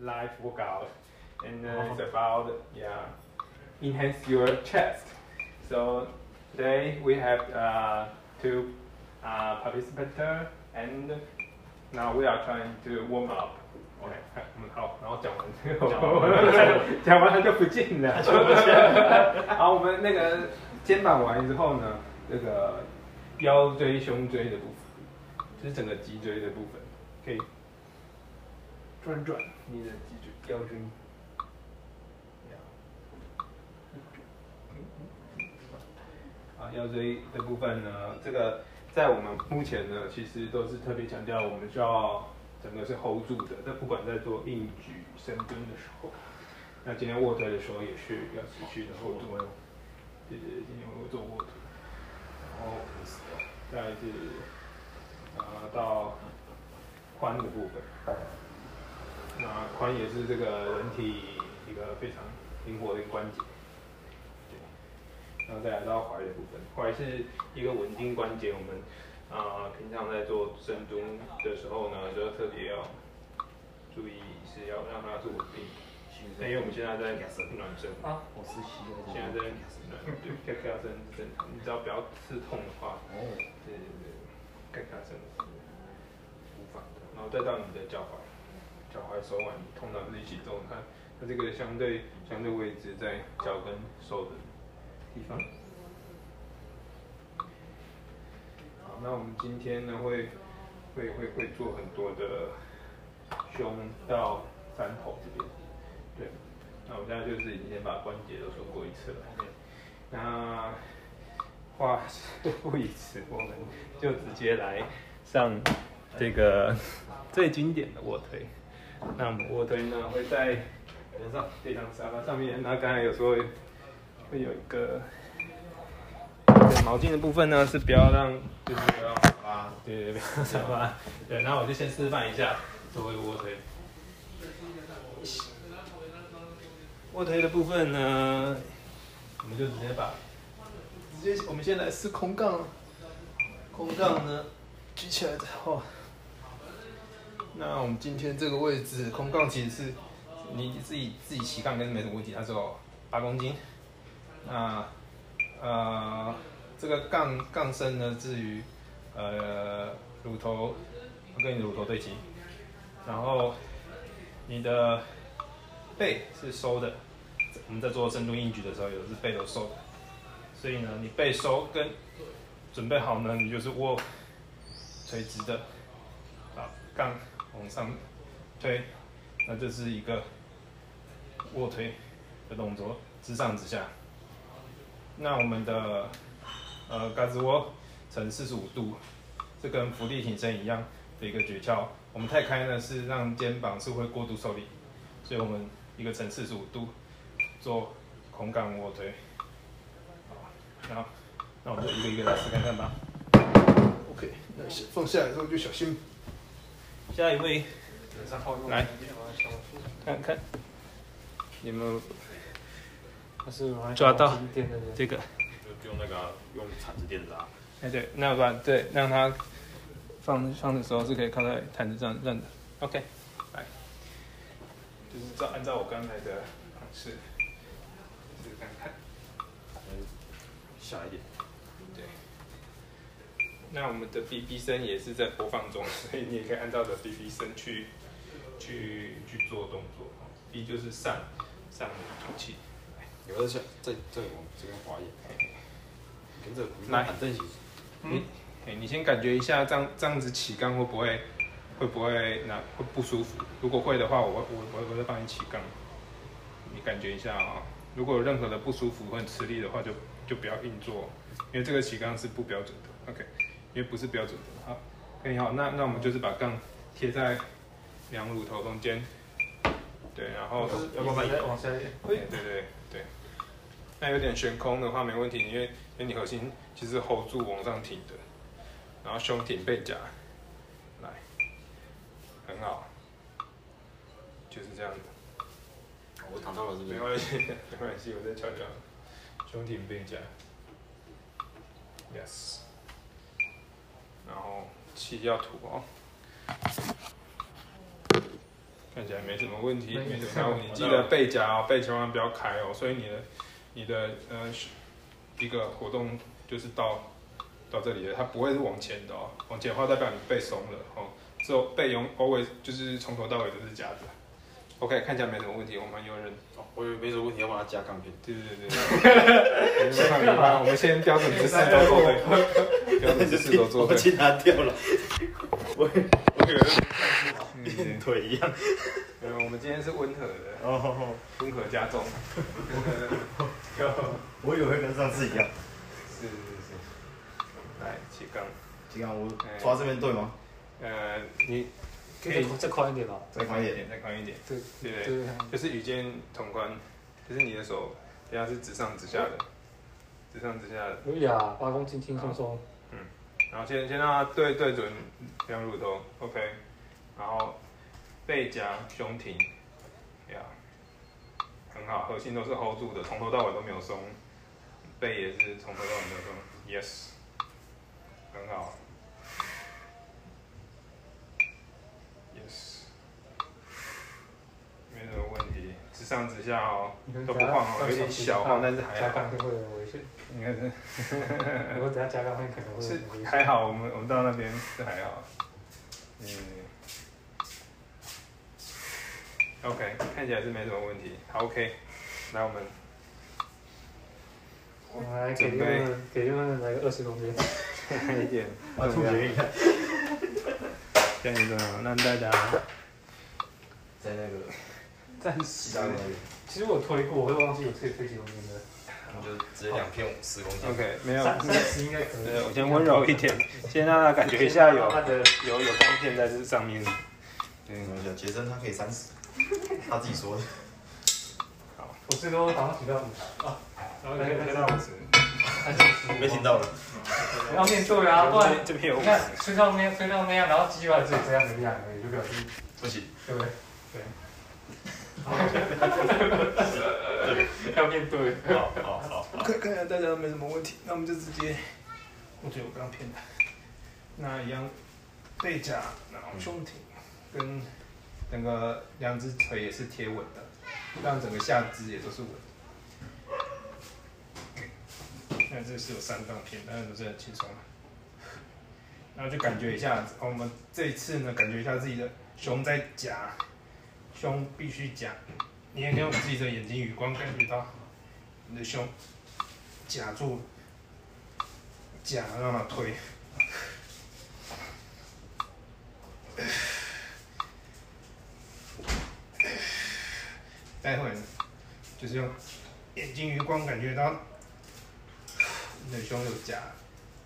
live workout, and uh, it's about yeah enhance your chest. So today we have uh, two uh, participants and now we are trying to warm up. OK，嗯好，然后讲完之后，讲完他就不进了。好，我们那个肩膀完之后呢，这个腰椎、胸椎的部分，就是整个脊椎的部分，可以 转转你的脊椎、腰椎。啊，腰椎的部分呢，这个在我们目前呢，其实都是特别强调，我们需要整个是 hold 住的。但不管在做硬举、深蹲的时候，那今天卧推的时候也是要持续的 hold 住。对对对，今天我会做卧推，然后再是啊到髋的部分，那髋也是这个人体一个非常灵活的一个关节。对然后再来到踝的部分，踝是一个稳定关节，我们啊平常在做深蹲的时候呢，就特别要注意是要让它是稳定。因为我们现在在暖身。啊，我是膝现在在暖，身是正常，你只要不要刺痛的话，哦，对对对，开开身是无妨的。然后再到你的脚踝，脚踝手腕通到一起之后，它它这个相对相对位置在脚跟手的。地方。好，那我们今天呢会会会会做很多的胸到三头这边，对。那我现在就是已经先把关节都说过一次了。那话不宜迟，我们就直接来上这个 最经典的卧推。那我们卧推呢会在上这张沙发上面。那刚才有说。会有一个毛巾的部分呢，是不要让，就是不要沙发，对对，不要 沙发。对，然后我就先示范一下作为卧推。卧推的部分呢，我们就直接把，直接我们先来试空杠，空杠呢举起来之后，那我们今天这个位置空杠其实是你自己自己起杠跟没什么问题，它只有八公斤。那呃，这个杠杠身呢，至于呃乳头跟你的乳头对齐，然后你的背是收的。我们在做深蹲硬举的时候，有的是背都收的，所以呢，你背收跟准备好呢，你就是握垂直的，把杠往上推，那这是一个卧推的动作，直上直下。那我们的呃胳肢窝呈四十五度，这跟伏地挺身一样的一个诀窍。我们太开呢是让肩膀是会过度受力，所以我们一个呈四十五度做空杠卧推。好，那那我们就一个一个来试看看吧。OK，那放下来之后就小心。下一位，来，看看有没有。抓到这个，就用那个用铲子垫着啊。哎对，那把对让它放放的时候是可以靠在毯子上认的。OK，来，就是照按照我刚才的方式，试试看看。小一点。对。那我们的 BB 声也是在播放中，所以你也可以按照着 BB 声去去去做动作。B 就是上上吐气。有的像这这往这边滑一点，跟着来很正行。嗯，哎，你先感觉一下，这样这样子起杠会不会会不会那会不舒服？如果会的话，我我我我再帮你起杠，你感觉一下啊。如果有任何的不舒服或吃力的话，就就不要硬做，因为这个起杠是不标准的。OK，因为不是标准的。好，可以好，那那我们就是把杠贴在两乳头中间，对，然后要慢慢往下一点。对对对。那有点悬空的话没问题，因为因为你核心其实 hold 住往上挺的，然后胸挺背夹，来，很好，就是这样子。我躺到了是不是？没关系，没关系，我再瞧瞧。胸挺背夹，yes。然后气要吐哦。看起来没什么问题，没没什么大问题。记得背夹哦，背千万不要开哦。所以你的你的呃一个活动就是到到这里了，它不会是往前的哦。往前的话代表你背松了哦。之后背用 always 就是从头到尾都是夹的。OK，看起来没什么问题，我们有人。哦，我以为没什么问题，要帮他加钢片。对对对对。先看吧，我们先标准姿势 都做 对，标准姿势都做对。我去拿掉了。我 我以为嗯跟腿一样。对，我们今天是温和的，哦，温和加重。我以为会跟上次一样。是是是。来起杠，起杠，我抓这边对吗？呃，你可以再宽一点吧。再宽一点。点，再宽一点，对对不对？对，就是与肩同宽，就是你的手，等下是直上直下的，直上直下的。可以啊，八公轻轻松松。然后先先让它对对准两乳头，OK，然后背夹胸挺，呀，很好，核心都是 hold 住的，从头到尾都没有松，背也是从头到尾没有松，yes，很好，yes，没什么问上直下哦，都不晃哦，有点小晃，但是还好，加杠会有危险。应该是。如果等下加杠会可能会危险。还好，我们我们到那边是还好。嗯。OK，看起来是没什么问题。好，OK，来我们我们来给他们给他们来个二十公斤。一点 我吐给你看。这样子哦，让大家在那个暂时其他那边，其实我推过，我会忘记我推推几公斤的。我就直接两片十公斤。OK，没有。三三十应该可以。呃，我先温柔一点，先让他感觉一下有它的有有光片在这上面。没关系啊，杰森他可以三十，他自己说的。好我最多打算举到五十啊，然后那那个那个个那个是，三十没听到了。要面对啊，不然这边有你看吹到那样吹到那样，然后鸡巴只有这样的量而已，就表示不行。对不对？对。要面对。好好好。看看一下大家都没什么问题，那我们就直接，我觉得我刚骗的，那一样背夹，然后胸挺，跟整个两只腿也是贴稳的，让整个下肢也都是稳的。那这是有三张片，当然都是很轻松的。然后就感觉一下，我们这一次呢，感觉一下自己的胸在夹，胸必须夹，你也可以用自己的眼睛余光感觉到你的胸夹住，夹让它推。待会，就是用眼睛余光感觉到你的胸有夹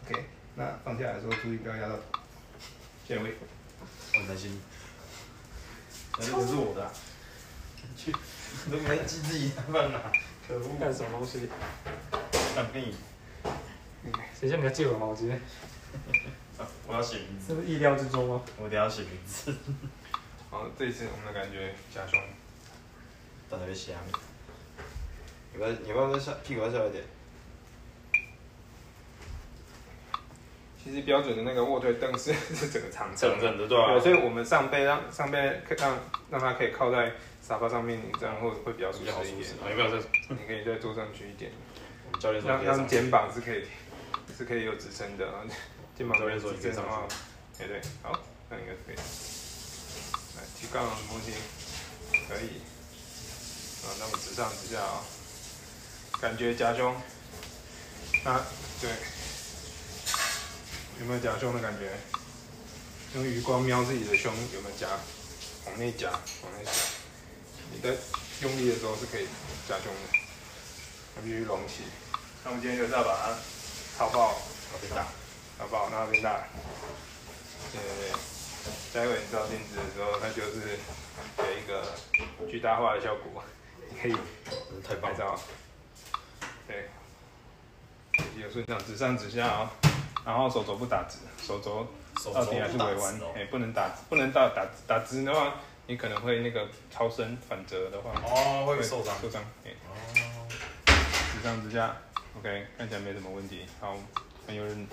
，OK，那放下来的时候注意不要压到头。下一位，我担心。那不是我的、啊。去，你都没记自己的饭啊！可恶！干什么东西？想跟你，谁叫你要借我毛巾？啊我要写名字，这是意料之中吗？我等一下要写名字。好，这一次我们的感觉夹胸，等那边写啊。你要你要不要再下屁股要下一点？其实标准的那个卧推凳是 是整个长整整的对啊。对，所以我们上背让上背可让让它可以靠在沙发上面，这样会会比较舒适一点。啊，有没有这？你可以再坐上去一点，教练说让让肩膀是可以是可以有支撑的，肩膀没有支撑的话，哎对，好，那应该可以。来提杠模型可以，啊，那我们直上直下啊、感觉夹胸，啊对，有没有夹胸的感觉？用余光瞄自己的胸有没有夹，往内夹，往内夹。你在用力的时候是可以夹胸的，它必须隆起。那我们今天就是要把它操爆，好变大。操爆，让它变大。对对对，待会你照镜子的时候，它就是有一个巨大化的效果，你可以！拍照。对，一个顺畅，直上直下哦。然后手肘不打直，手肘到底还是尾弯，哎、不能打，不能打打打直的话，你可能会那个超伸反折的话，哦，会受伤。受伤。哎、哦，直上直下，OK，看起来没什么问题。好，很有人。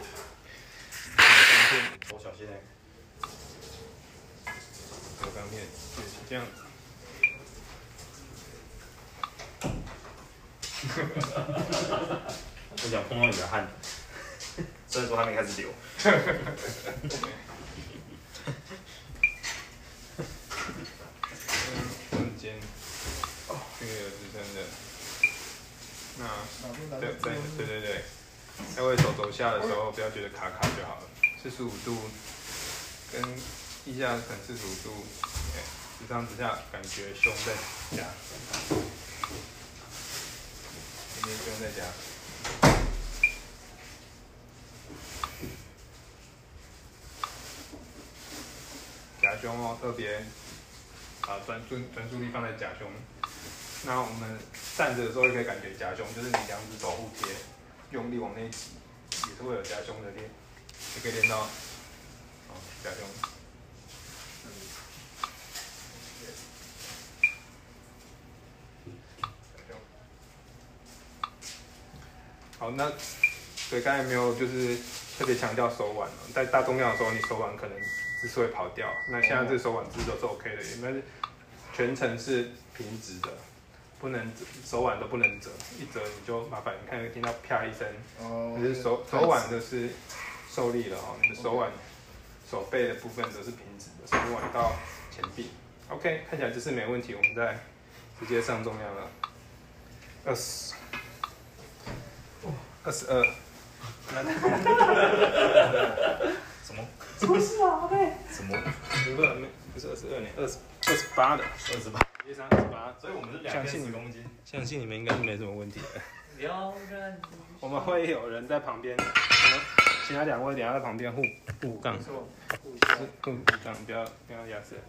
我小心哎。我钢片，对，这样子。我想碰到你的汗，虽然说还没开始流。瞬间，这个有支撑的。那对对对对对，待会手肘下的时候，不要觉得卡卡就好了。四十五度跟腋下可能四十五度，哎，直上直下，感觉胸在夹，这边胸在夹。胸哦，特别啊专注专注力放在假胸。那我们站着的时候也可以感觉假胸，就是你两只手互贴，用力往内挤，也是会有假胸的练，也可以练到哦假胸。夹胸。好，那对刚才没有就是特别强调手腕哦，在大重量的时候，你手腕可能姿势会跑掉。那现在这手腕姿势都是 OK 的，因为全程是平直的，不能折手腕都不能折，一折你就麻烦。你看听到啪一声，哦可是手手腕就是受力了哦，你的手腕、手背的部分都是平直的，手腕到前臂。OK，看起来就是没问题，我们再直接上重量了，二十，二十二。什么？不是啊，呗。什么？不是不是二十二年，二十二十八的，二十八。直接上二十八。所以我们是两相信你天十公斤。相信你们应该是没什么问题的。我们会有人在旁边，我们其他两位等一下在旁边互互杠，错，护护杠，不要不要压死人。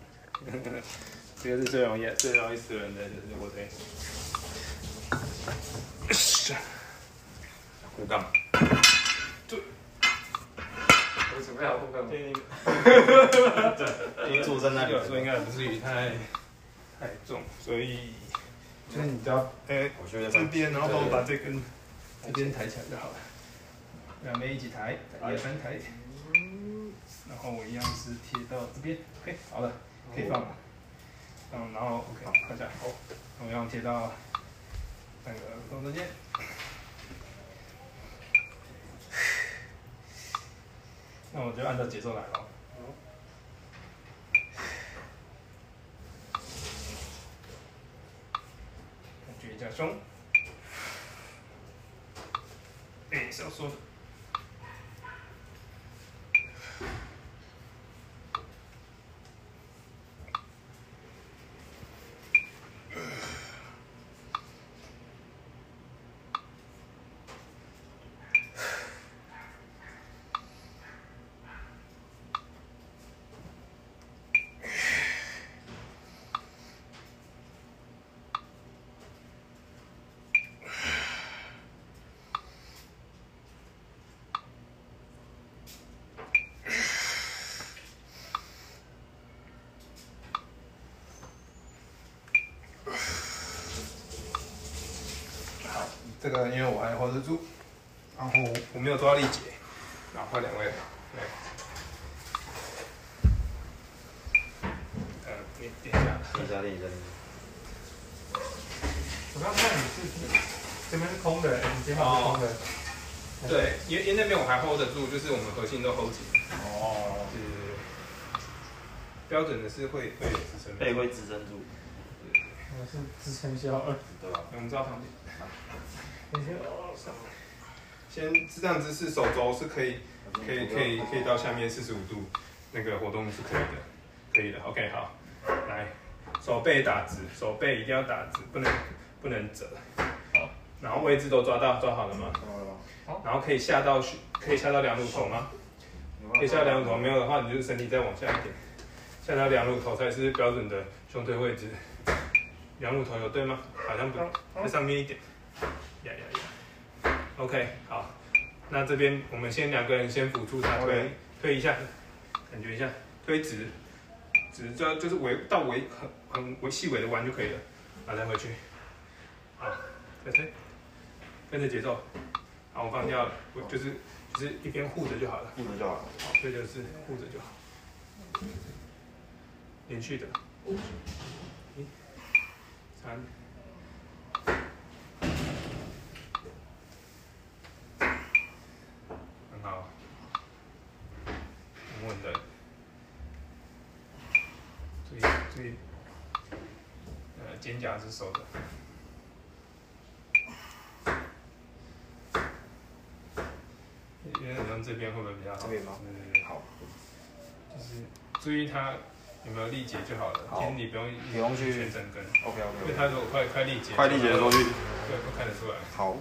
这个是最容易最容易死人的，就是我这。互杠。我准备好护杠了。对，就坐在那里有时候应该不至于太太重，所以就是你只要哎我觉得这边，然后帮我把这根这边抬起来就好了。两边一起抬，一二三抬。然后我一样是贴到这边，OK，好了，可以放了。嗯，然后 OK，看一下，好，同样贴到那个中间。那我就按照节奏来了。感觉一下胸。哎，是要说的。好，这个因为我还 hold 得住，然后我没有做到力竭，然后换两位来，呃，点点一下，练一下，练一下。我刚看你是这边是空的，你肩膀是空的。对，因为因为那边我还 hold 得住，就是我们核心都 hold 紧，哦。是标准的是会会有支撑，背会支撑住，我是支撑销二。对吧？我们知道旁边。先这样姿势，手肘是可以，可以，可以，可以到下面四十五度，那个活动是可以的，可以的。OK，好，来，手背打直，手背一定要打直，不能不能折。好，然后位置都抓到，抓好了吗？然后可以下到可以下到两乳头吗？可以下到两乳头，没有的话，你就是身体再往下一点，下到两乳头才是标准的胸椎位置。两乳头有对吗？好像不，在上面一点。OK，好，那这边我们先两个人先辅助他推推一下，感觉一下，推直，直就就是微到微很很微细微的弯就可以了，然后再回去，好，再推，跟着节奏，好，我放掉了，我就是就是一边护着就好了，护着就好了。好，这就是护着就好。连续的，一、三，很好，很稳的，注意注意，呃，肩胛是收的。因为你用这边会不会比较好？这边吗对对对，好，就是注意它有没有力竭就好了。好其实你不用不用去全整根，OK 因为 OK，它如果快快力竭，快力竭的时候去，对，会看得出来。好，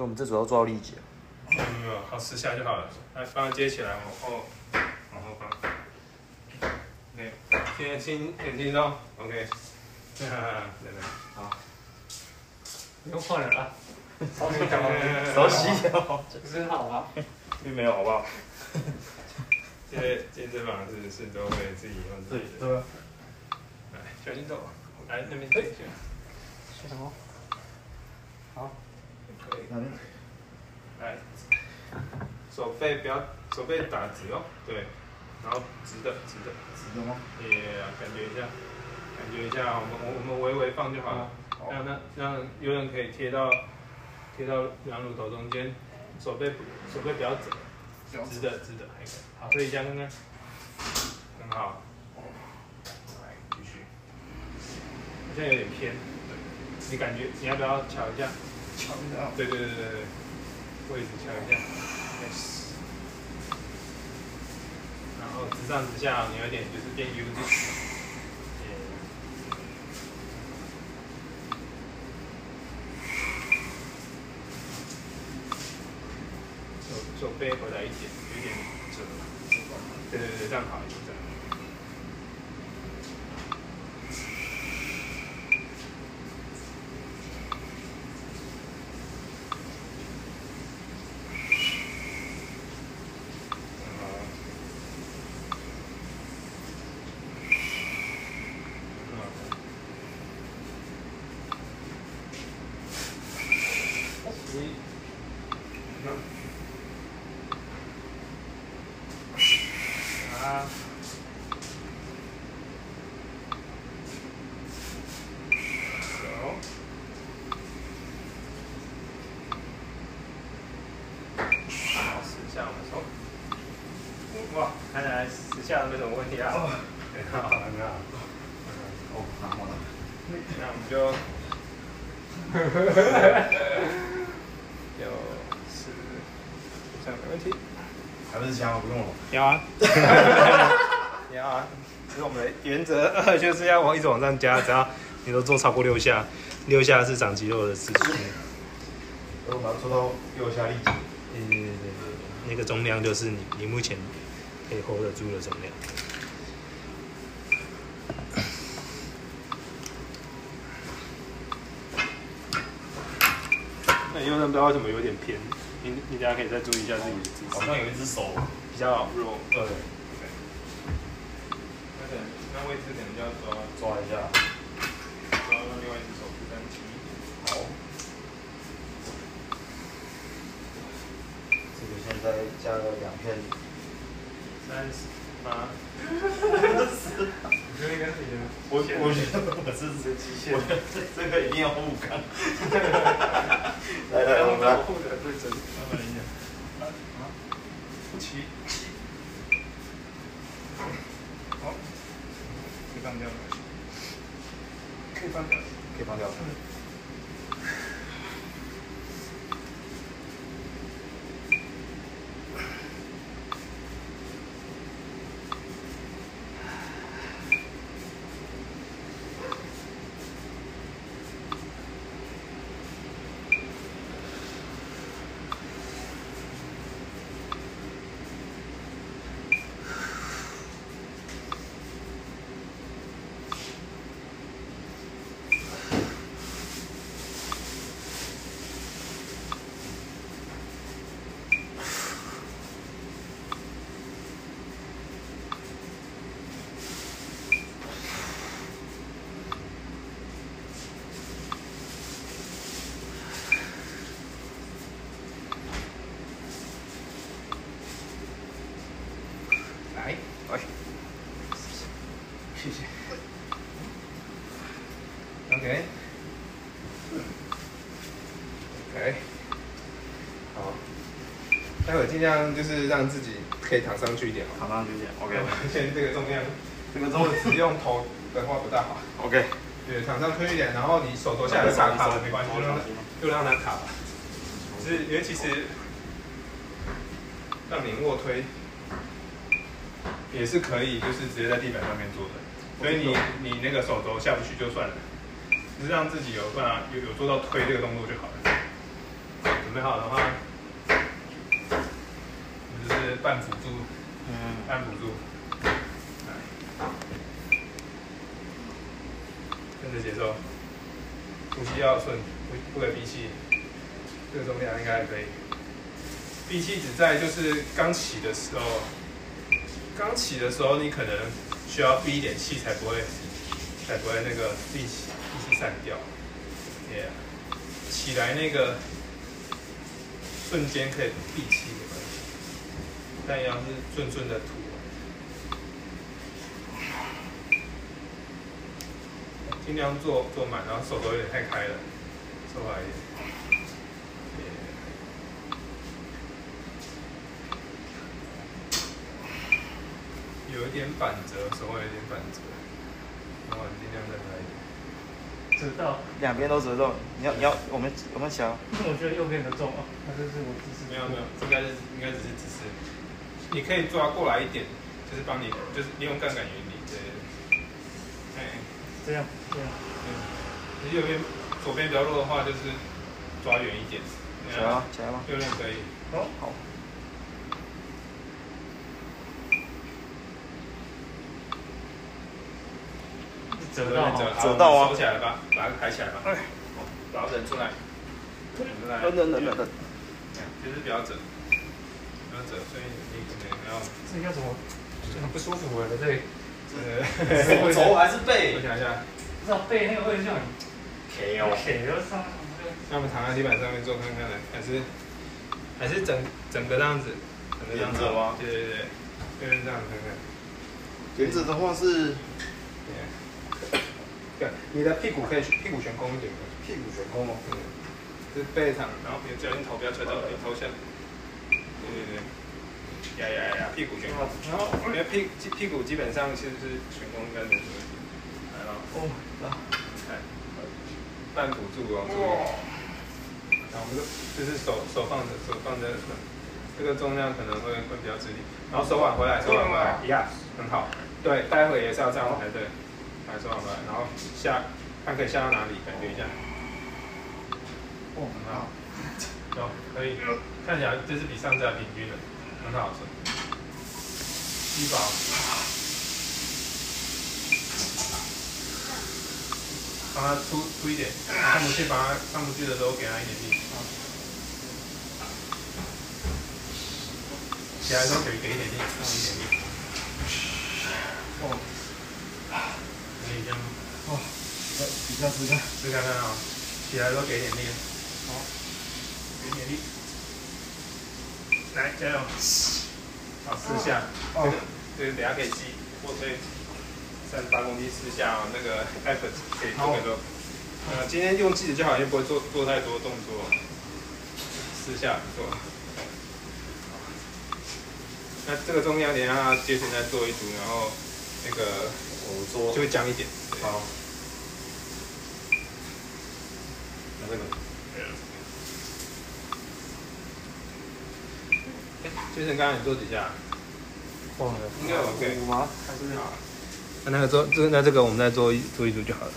所以我们这主要做到力竭，没有没有，好十下就好了。来，帮它接起来，往后往后放。OK，现在轻很轻松。OK，哈哈，真 的好，不用换了啊。手手洗掉，不是好吗？并没有好不好？现在健身房是是都会自己用自己的。对，来，小心走。来那边等一下。是什么？那边。来，手背不要手背打直哦，对，然后直的直的，直的。吗？也感觉一下，感觉一下，我们我我们微微放就好了，让让那让有人可以贴到贴到两乳头中间，手背不手背不要直，直的直的还可以，好，可以这样看看，很好，来继续，好像有点偏，你感觉你要不要瞧一下？瞧一下，对对对对对，位置瞧一下，yes。然后直上直下，你有点就是变 U 字。手手背回来一点，有点折。对对对，这样好一点，这样。很好。很好。一，啊，手，好，十下我们手。哇，看起来十下都没什么问题啊。很好，很好。哦，然后呢？那我们就有是，这样没问题。还不是枪，不用了。有啊，有啊，这是我们的原则，就是要往一直往上加，只要你都做超过六下，六下是长肌肉的事情。所以我们要做到右下力竭。对对对对对，那个重量就是你你目前可以 hold 得住的重量。那右上不知道为什么有点偏，你你等下可以再注意一下自己的姿势。好像有一只手，比较弱，对，那可能那位置可能就要抓抓一下。抓到另外一只手负担起。好。这个现在加了两片，三十八，我觉得应该是，我我觉得我是这极限，我觉得这这个一定要护杠。来来，我们来。护的最真，慢慢一点。不齐，好，可以放掉了，可以放掉。可以放掉。OK，好，待会尽量就是让自己可以躺上去一点嘛。躺上去一点，OK，先这个重量，这个如果只用头的话不大好。OK，对，躺上去一点，然后你手肘下来卡卡的没关系，就让它就让它卡是因为其实让你卧推也是可以，就是直接在地板上面做的。所以你你那个手肘下不去就算了，只是让自己有办法有有做到推这个动作就好了。准备好的话，半辅助，嗯，半辅助，来，跟着节奏，呼吸要顺，不不可闭气，这个重量应该还可以。闭气只在就是刚起的时候，刚起的时候你可能需要闭一点气才不会，才不会那个闭气闭气散掉。Yeah，起来那个瞬间可以闭气没关系，但要是顺顺的吐。尽量做做满，然后手都有点太开了，收回来一点。有一点反折，手腕有点反折，然后尽量再来一点。折到，两边都折中，你要你要我们我们想，我觉得右边的重啊，那这是我姿势没有没有，应该是应该只是只是，你可以抓过来一点，就是帮你，就是利用杠杆原理，对。哎，这样这样，嗯，你右边左边比较弱的话，就是抓远一点。起来吗？起来吗？右边可以。哦，好，折到折哈，折到啊收起来吧，把它抬起来吧。哎，然后忍出来，忍出来。等等等等等，就是不要折，不要折，所以你可能要，这应该怎么？就很不舒服哎，对，呃，手肘还是背我想一下，不知道背那个位置就很？K 铁，就上这个那我们躺在地板上面做看看呢，还是还是整整个这样子，整个这样子吗对对对，就是这样看看。连着的话是对，对，你的屁股可以屁股悬空一点，屁股悬空哦。嗯，就是背躺，然后别脚你头不要垂到你头下。对对对，呀呀呀，屁股悬空，然后因为屁屁股基本上其实是悬空应该没什么问题。来了，哦，看，半辅助哦，注意。然后我们就就是手手放着，手放着，这个重量可能会会比较吃力。然后手腕回来，手腕回来，呀，很好。对，待会也是要这样才对。来，手腕回来，然后下，看可以下到哪里，感觉一下。哦，很好，有可以，看起来这是比上次还平均的，很好吃。低保，帮它出出一点，上不去，把它上不去的时候给它一点力。起来的时候给给一点力，给一点力。哦，可以这样吗？哇，来比下试看。试看看啊、起来的时候给一点力。好，给一点力。来，加油！好，四下。这个这个等下可以记，卧推三十八公斤四下哦。那个 effort 可以做很多。呃，今天用记的就好，因为不会做做太多动作。四下做。那这个重量等一下接着再做一组，然后那个我做就会僵一点。好。那这个就是刚刚你做几下？忘了，应该 OK。五吗？还是好，那那个做这那这个我们再做一做一组就好了。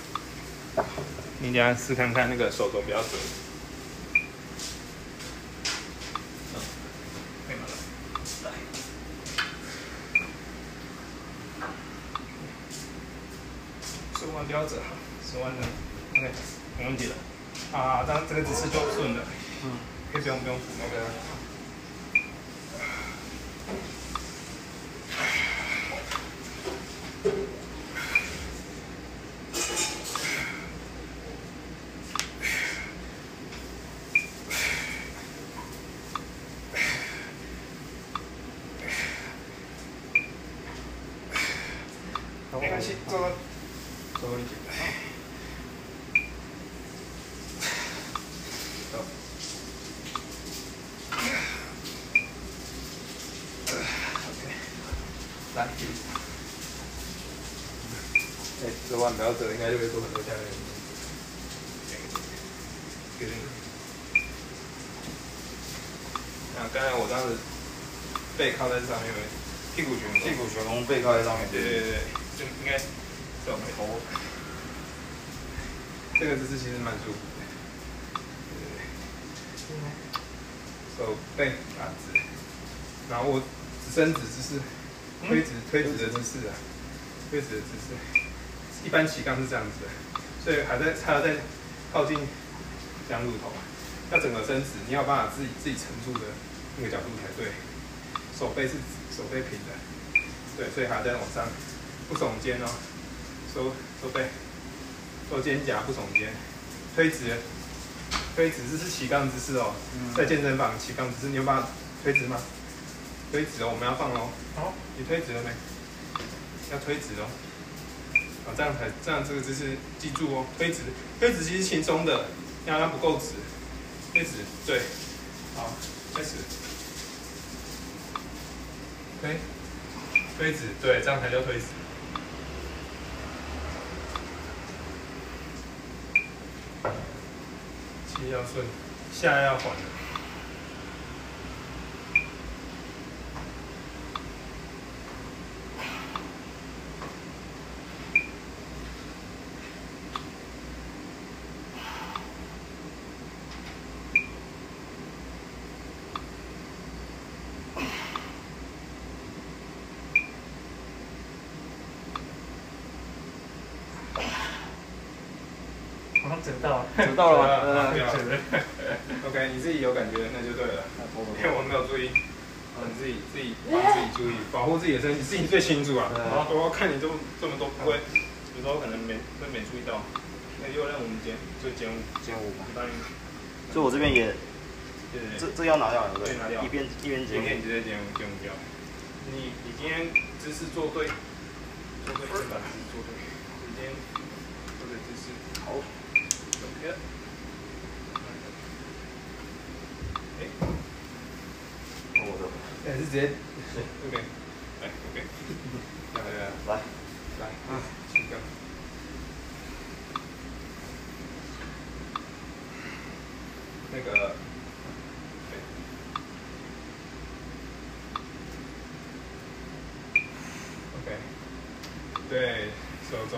你等下试看看那个手肘不要折。嗯，可以吗？来。手腕不要折，手腕的 OK，没问题了。啊，当然这个姿势就顺了。嗯。可以不用不用扶那个。起，坐稳，坐稳一点。腕不要折，应该就会做很多下面的决。刚才我当时背靠在上面，屁股悬，屁股全空背靠在上面。对对对。就应该这种头。这个姿势其实蛮舒服的。手背打直，然后我伸直姿势，推直推直的姿势啊，推直的姿势。一般起杠是这样子的，所以还在还要在靠近两乳头，要整个伸直，你要办法自己自己沉住的那个角度才对。手背是手背平的，对，所以还要再往上，不耸肩哦，收收背，收肩胛不耸肩，推直。推直这是起杠姿势哦，在健身房起杠姿势，你有办法推直吗？推直哦，我们要放哦。好，你推直了没？要推直哦。啊，这样才这样这个姿势记住哦，推直，推直其实轻松的，因为它不够直。推直，对，好，开始。推，推直，对，这样才叫推直。要顺，下要缓。整到了，整到了，OK，你自己有感觉那就对了。因为我没有注意，你自己自己帮自己注意，保护自己的身体，自己最清楚啊。我看你这么这么多不会，有时候可能没会没注意到。那又让我们减，就减五，减五一般。所以我这边也，这这要拿掉，对，拿掉。一边一边减，一边直接减五减五掉。你你今天姿势做对，做对，把姿势做对，今天做对姿势，好。哎，我的，哎，是直接，OK，来，OK，来来来，来，啊，请讲。那个，OK，对，手肘，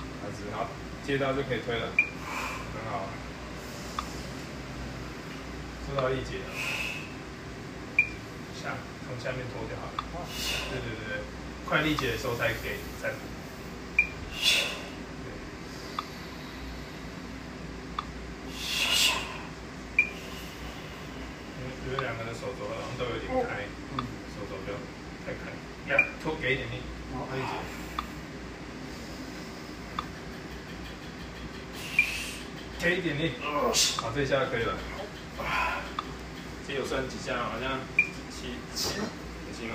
儿子，好，接到就可以推了。很好，做到力竭了，下从下面拖就好了。对对对对，快力竭的时候再给再补。因为两个人手肘好像都有点开，手肘就太开，呀，拖给一点力，力竭。给一点力，好，这下可以了。这有算几下？好像七七，行了。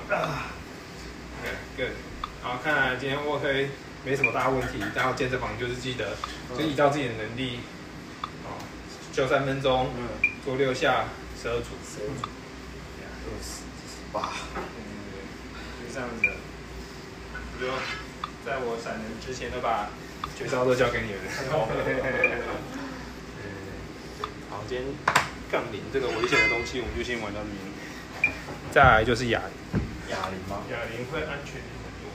OK，good。好，看来今天卧推没什么大问题。然后健身房就是记得，就依照自己的能力，哦，就三分钟，嗯，做六下，十二组，十二组，二十八。就这样子。就在我闪人之前，都把绝招都交给你了。今天杠铃这个危险的东西，我们就先玩到这边。再来就是哑铃。哑铃吗？哑铃会安全很多。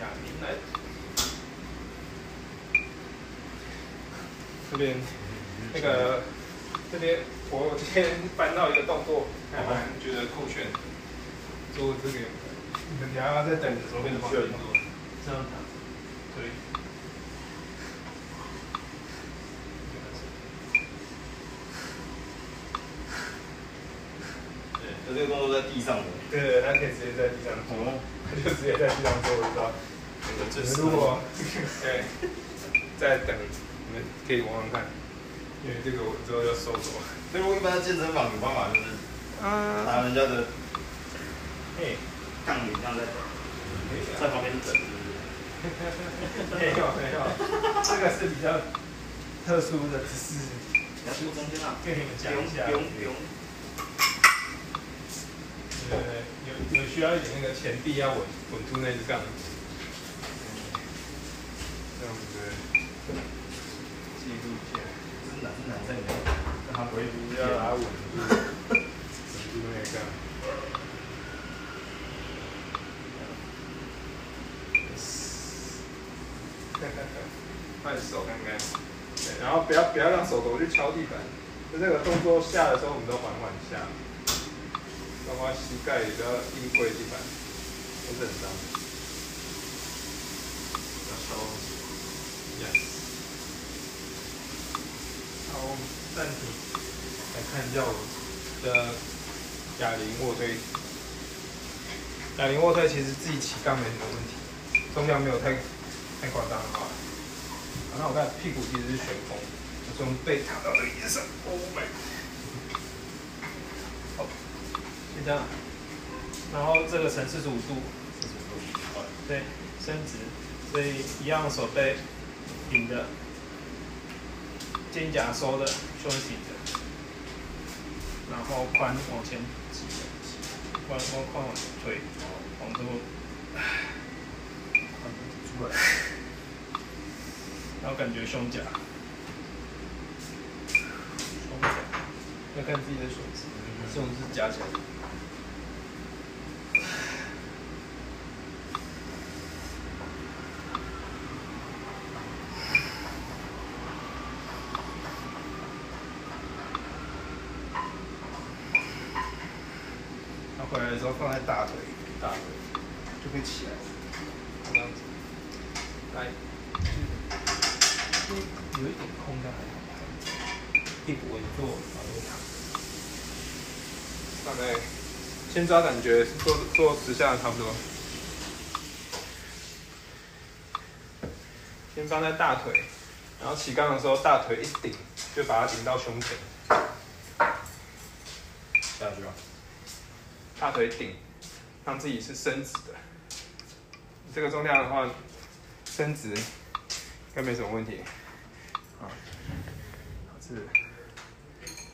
哑铃来。这边那个这边，我今天搬到一个动作，还蛮觉得酷炫。做这个，你要在等的时候跟着放动作，这样对。这个动作在地上的，对对，他可以直接在地上做，他就直接在地上做一个那个姿势。如果 对，在等，你们可以玩玩看，因为这个我之后要收走。那如果一般健身房有办法就是，拿人家的，哎，杠铃这样在等，在旁边等，没有没有，这个是比较特殊的姿势。要坐中间啊，给你们讲一下。有需要一点那个前臂要稳稳住那只杠，这样子记录一下，是男是男生，让他不会不要把它稳住，稳住那个杠。换手看看，对，然后不要不要让手肘去敲地板，就这个动作下的时候，我们都缓缓下，包括膝盖也不要硬跪地板，都是很脏。要敲 Yes。好，我们暂停，来看一下我的哑铃卧推。哑铃卧推其实自己起杠没什么问题，重量没有太太夸张的话。然后我看屁股其实是悬空，我从背躺到这个椅子上，Oh my。好，就这样。然后这个呈四十五度，四十五度，对，伸直，所以一样手背平的，肩胛收的，胸挺的，然后髋往前挤的，髋往髋往前推，往这个出来，然后感觉胸甲，胸甲，要看自己的手指，这种是夹起来的。然后回来的时候放在大腿，大腿就可以起来了，这样子。来，有一点空但还好，屁股稳坐，然后躺。大概先抓感觉，做做十下差不多。先放在大腿，然后起杠的时候大腿一顶，就把它顶到胸前，下去啊，大腿顶，让自己是伸直的。这个重量的话，伸直应该没什么问题。啊，是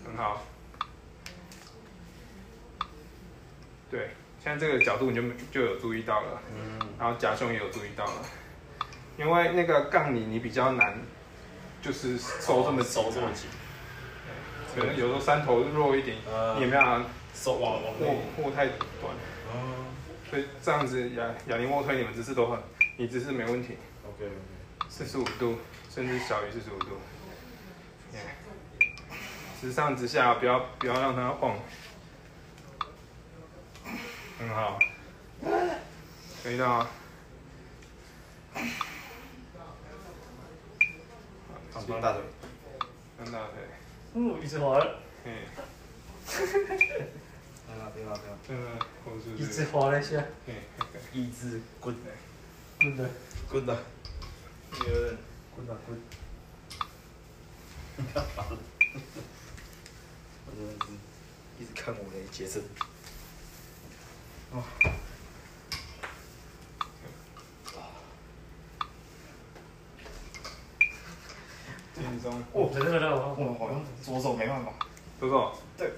很好。对，现在这个角度你就就有注意到了，嗯，然后夹胸也有注意到了，因为那个杠你你比较难，就是收这么紧收这么紧，可能有时候三头弱一点，呃你也没办法手往往握内，握太短，哦。所以这样子哑哑铃卧推你们姿势都很，你姿势没问题，，OK OK，四十五度甚至小于四十五度，直上直下，不要不要让它晃，很好，可以到。放放大腿，放大腿，嗯，一直滑，嗯，对了对了对了，真的，或者一直是，滑了一下，嗯，一只滚，真的。滚的，有点滚的滚，你干嘛了？我真的是一直看我的节奏，哇，轻松，哦，左手没办法，不错，对，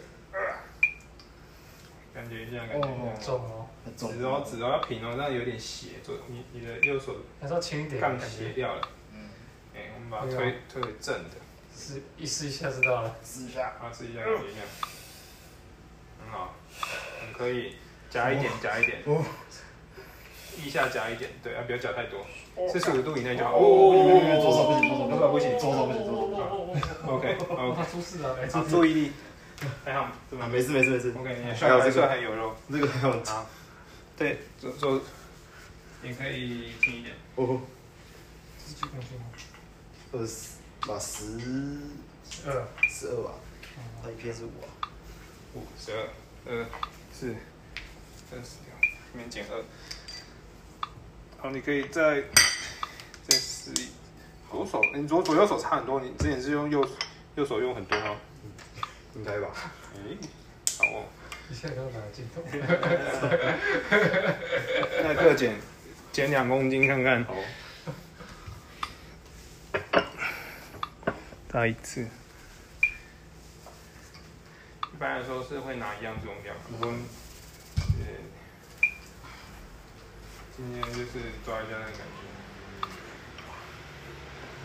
感觉一下，感觉一下，重哦，很重，指哦指哦要平哦，这样有点斜，左你你的右手还是要轻一点，杠斜掉了，嗯，哎，我们把它推推回正的，试一试一下知道了。试一下，啊，试一下感觉一下，很好，很可以，夹一点夹一点，哦，腋下夹一点，对，啊不要夹太多，四十五度以内就好。哦，别别别，哦，左手不行，左手不不行，行，左手不行，左手不行，OK 我 OK，怕出事了，哎，好。注意力，还好，没事没事没事 OK，你还帅还帅有这个还有肉，这个还有，好，对，左左，你可以轻一点，哦，十几公斤吗？二十，把十二。十二吧，那一片是五啊，五十二，二四，三十条，这边减二。好，你可以再再试一，左手，你左左右手差很多，你之前是用右右手用很多吗？应该吧，诶，好哦，你现在刚拿镜头。那各减减两公斤看看。好，再一次。一般来说是会拿一样重量，不过，呃，今天就是抓一下那个感觉。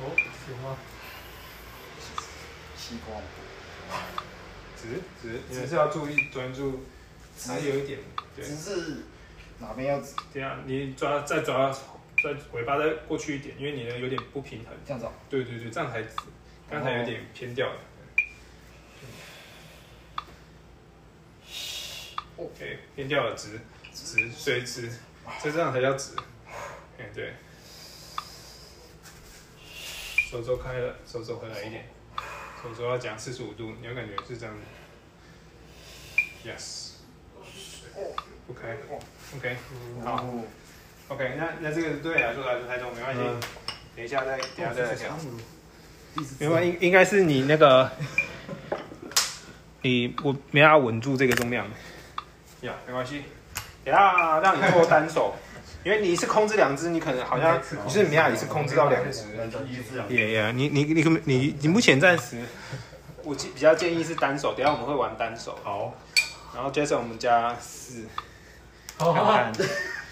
哦，有吗？西瓜。直直，你还是要注意专注，还有一点，对。只是哪边要这样你抓再抓，再尾巴再过去一点，因为你的有点不平衡。这样子哦？对对对，这样才直，刚才有点偏掉了。OK，偏掉了直直垂直，所以这样才叫直。哎对，手肘开了，手肘回来一点，手肘要讲四十五度，你有感觉是这样子。Yes。OK OK，好。OK，那那这个对你来说来说太重，没关系。等一下再，等一下再来调。没关系，应应该是你那个，你我没法稳住这个重量。呀，没关系。等下让你做单手，因为你一次控制两只，你可能好像你是没法一次控制到两只。也也，你你你可你你目前暂时，我比较建议是单手。等下我们会玩单手。好。然后接着我们加四。好好看。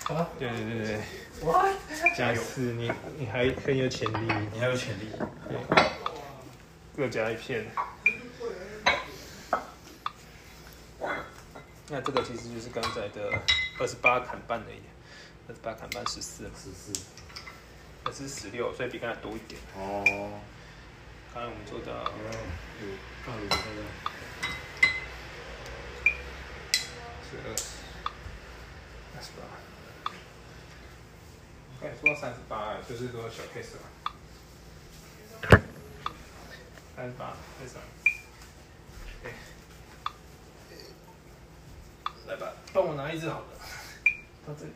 好。对对对对。哇！加四，你你还很有潜力，你还有潜力。对。各加一片。那这个其实就是刚才的二十八砍半而已，二十八砍半十四，十四，这是十六，所以比刚才多一点。哦。刚才我们做到有杠五那个十二，二。十八。刚才说到三十八，就是说小 case 嘛。三十八，为什么？来吧，帮我拿一只好了，到这里。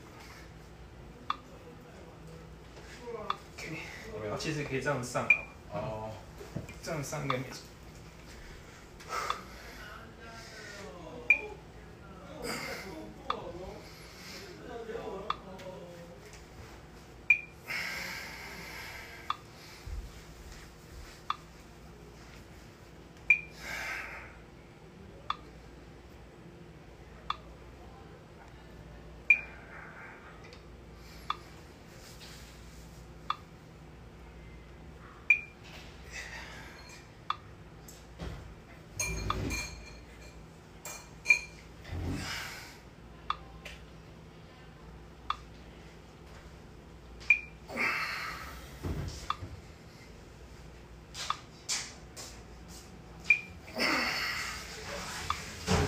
其实可以这样上好。哦。这样上应该没错。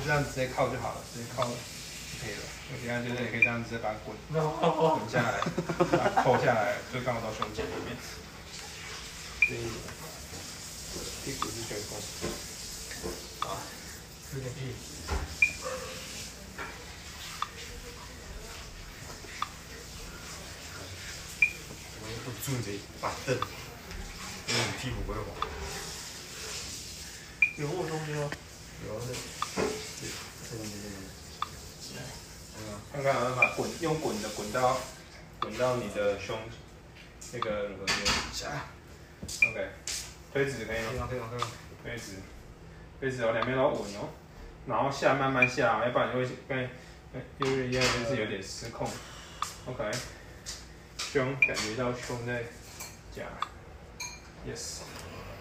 这样直接靠就好了，直接靠就可以了。我现在就是也可以这样直接把它滚滚下来，把它扣下来，就刚好到胸前里面。这一点，屁股是悬空。啊，有点硬。我们都坐这板凳，因为你屁股不会滑。有卧中间吗？有的。看看有办法滚，用滚到滚到你的胸那个乳头下。OK，推直可以吗？可以，可以，可以。推直，推直哦，两边都稳哦。然后下慢慢下，要不然你会跟因为一样就是有点失控。OK，胸感觉到胸在夹，Yes，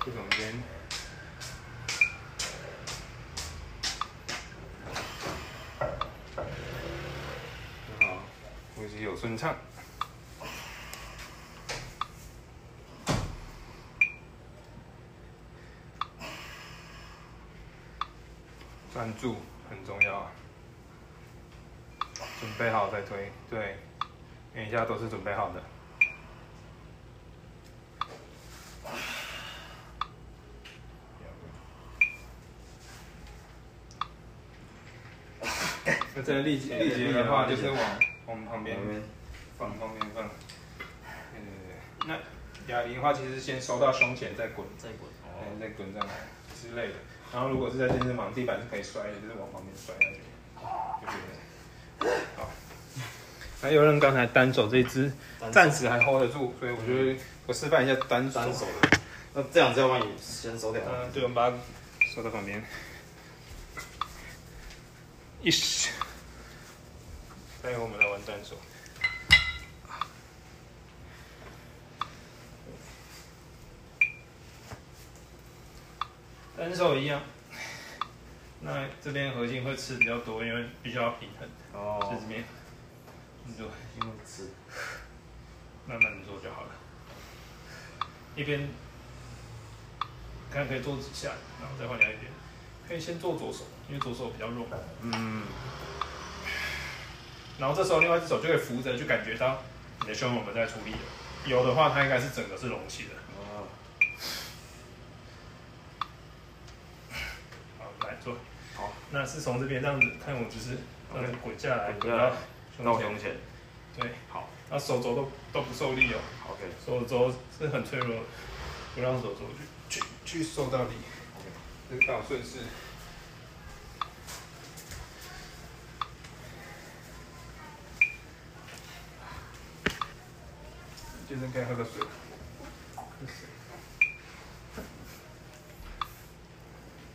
这种边。有顺畅，专注很重要啊！准备好再推，对，等一下都是准备好的。那这个力竭力竭的话，就是往。往旁边放，旁边放。对对对，那哑铃的话，其实先收到胸前再滚，再滚，哦，再滚上来之类的。然后如果是在健身房，地板是可以摔的，就是往旁边摔下去。就觉得好。还有人刚才单手这只，暂时还 hold 得住，所以我觉得我示范一下单单手的。那这样子要帮你先收掉。嗯，对，我们把它收到旁边。一。带我们来玩单手单手一样。那这边核心会吃比较多因为必须要平衡。哦。在这边。你就因为吃。慢慢的做就好了。一边看可以做几下然后再换另一边。可以先做左手因为左手比较弱。嗯。然后这时候另外一只手就可以扶着，就感觉到你的胸有没有在出力了。有的话，它应该是整个是隆起的。哦，好，来做。好，那是从这边这样子看我就是这样子滚下来，滚到胸前。到胸前，对，好那手肘都都不受力哦，，OK，手肘是很脆弱的，不让手肘去去去受到力。这个刚好顺势。健身可以喝个水。喝水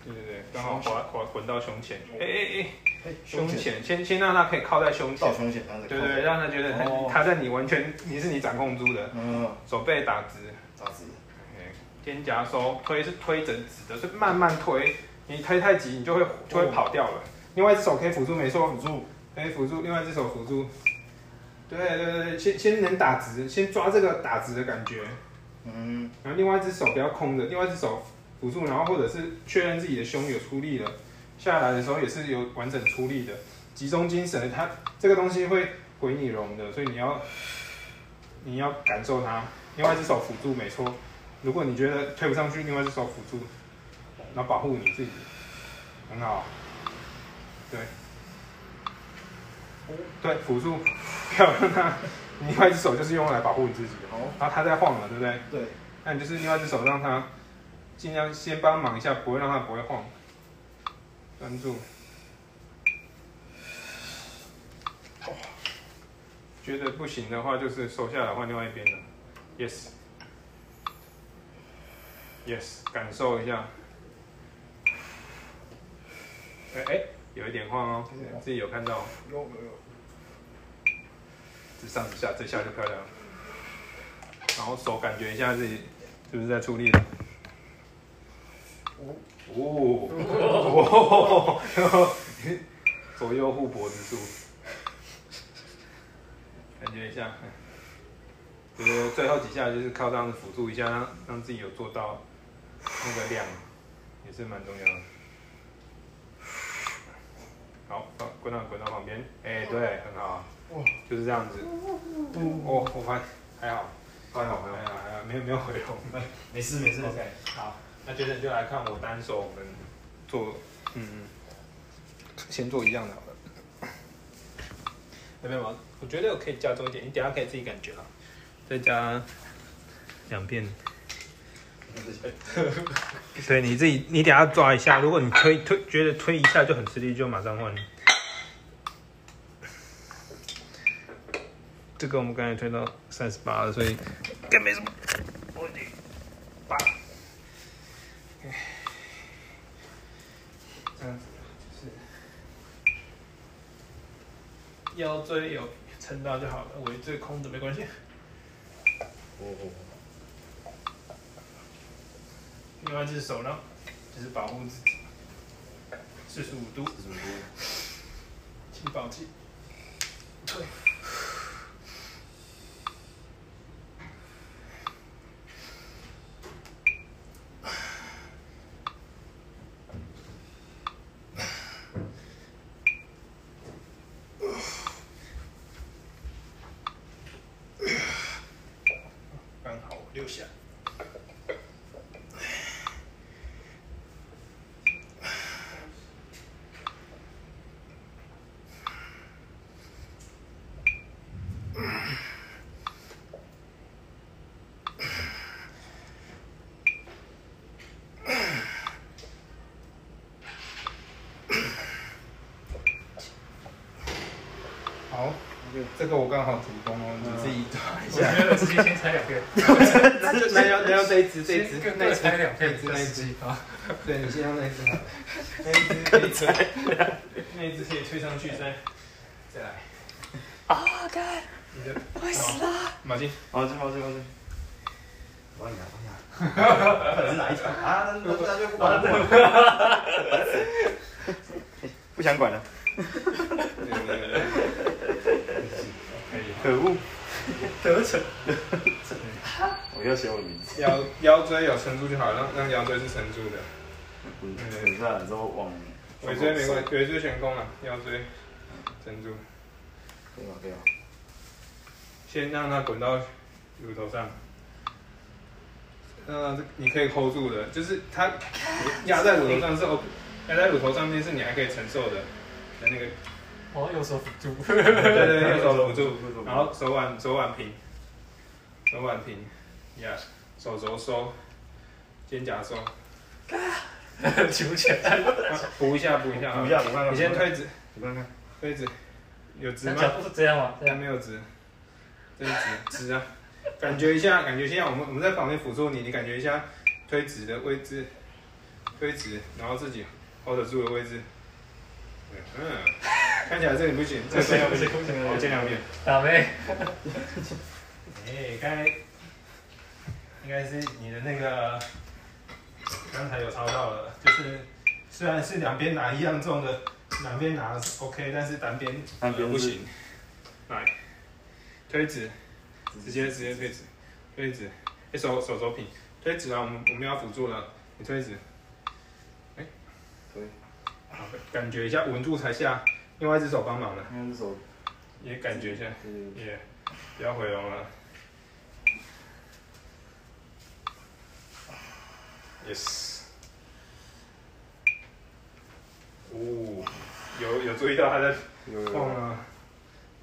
对对对，刚好滑滑滚到胸前。哎哎哎，胸前，先先让他可以靠在胸前。到。胸前，对对，让他觉得他哦。他在你完全你是你掌控住的，嗯，手背打直，打直，肩胛收推是推整直的，是慢慢推，你推太急你就会就会跑掉了。另外一只手可以辅助，没错，辅助。可以辅助，另外一只手辅助。对对对对，先先能打直，先抓这个打直的感觉，嗯，然后另外一只手不要空着，另外一只手辅助，然后或者是确认自己的胸有出力了，下来的时候也是有完整出力的，集中精神，它这个东西会回你容的，所以你要你要感受它，另外一只手辅助没错，如果你觉得推不上去，另外一只手辅助，然后保护你自己，很好，对，对，辅助，不要让它，另外一只手就是用来保护你自己哦。然后它在晃了，对不对？对，那你就是另外一只手让它尽量先帮忙一下，不会让它不会晃，专注。觉得不行的话，就是收下来换另外一边的。Yes。Yes，感受一下。哎哎，有一点晃哦，自己有看到哦，有有有，这上这下，这下就漂亮了。然后手感觉一下自己是不是在出力了？哦，哦，左右互搏之术，感觉一下。觉得最后几下就是靠这样子辅助一下，让让自己有做到那个量，也是蛮重要的。好，到滚到滚到旁边，哎、对，很好，哇，就是这样子。哦，我发还好，还好还好还好，还好，没有没有回笼。没事没事 OK，好，那接着就来看我单手我们做，嗯嗯，先做一样的好了。有没有吗？我觉得我可以加重一点，你等下可以自己感觉啊。再加两片，对，你自己，你等下抓一下。如果你推推觉得推一下就很吃力，就马上换。这个我们刚才推到三十八了，所以应该没什么问题。八，这样子就是腰椎有撑到就好了，尾椎空的没关系。哦哦，另外一只手呢，就是保护自己，四十五度，四十五度，请保气，推。刚好六下。好，这个我刚好提供哦，你自己抓一我下。觉得直接先拆两片，那就那要那要这一只，这一只那拆两片，那一只，啊。对你先用那一只好了，那一只可以拆，那一只可以推上去再再来。啊，干，你的我死了！马金，好，这好这好这，帮你拿，帮你拿。到底是哪一条啊？那那那就不管了，不想管了。可恶！得逞。我要写我的名字。腰腰椎有撑住就好，让让腰椎是撑住的。滚滚下来之后往尾椎没关系，尾椎悬空了，腰椎撑住，可以吗？可以吗？先让它滚到乳头上。呃，你可以 hold 住的，就是它压在乳头上是 OK，压在乳头上面是你还可以承受的的那个哦，右手 辅助。对对对，右手辅助，然后手腕手腕平，手腕平，呀，手肘收，肩胛收，起不起来。啊补一下补一下啊，补一下补看看你先推直，你看看，推直，有直吗？那脚步是这样吗？这样。没有直，这是直直啊，感觉一下，感觉一下，我们我们在旁边辅助你，你感觉一下推直的位置，推直，然后自己 hold 得住的位置，嗯，看起来这里不行，这边不行不行我见两面。打妹。哎，刚才应该是你的那个，刚才有抄到了，就是虽然是两边拿一样重的，两边拿 OK，但是单边单边是不行。来，推直，直接直接推直，推直，哎手手手平，推直啊，我们我们要辅助了，你推直，哎，推，好，感觉一下稳住才下，另外一只手帮忙了，另外一只手，也感觉一下。对对对耶、不要毁容了。Yes。哦，有有注意到他在有有有。晃啊？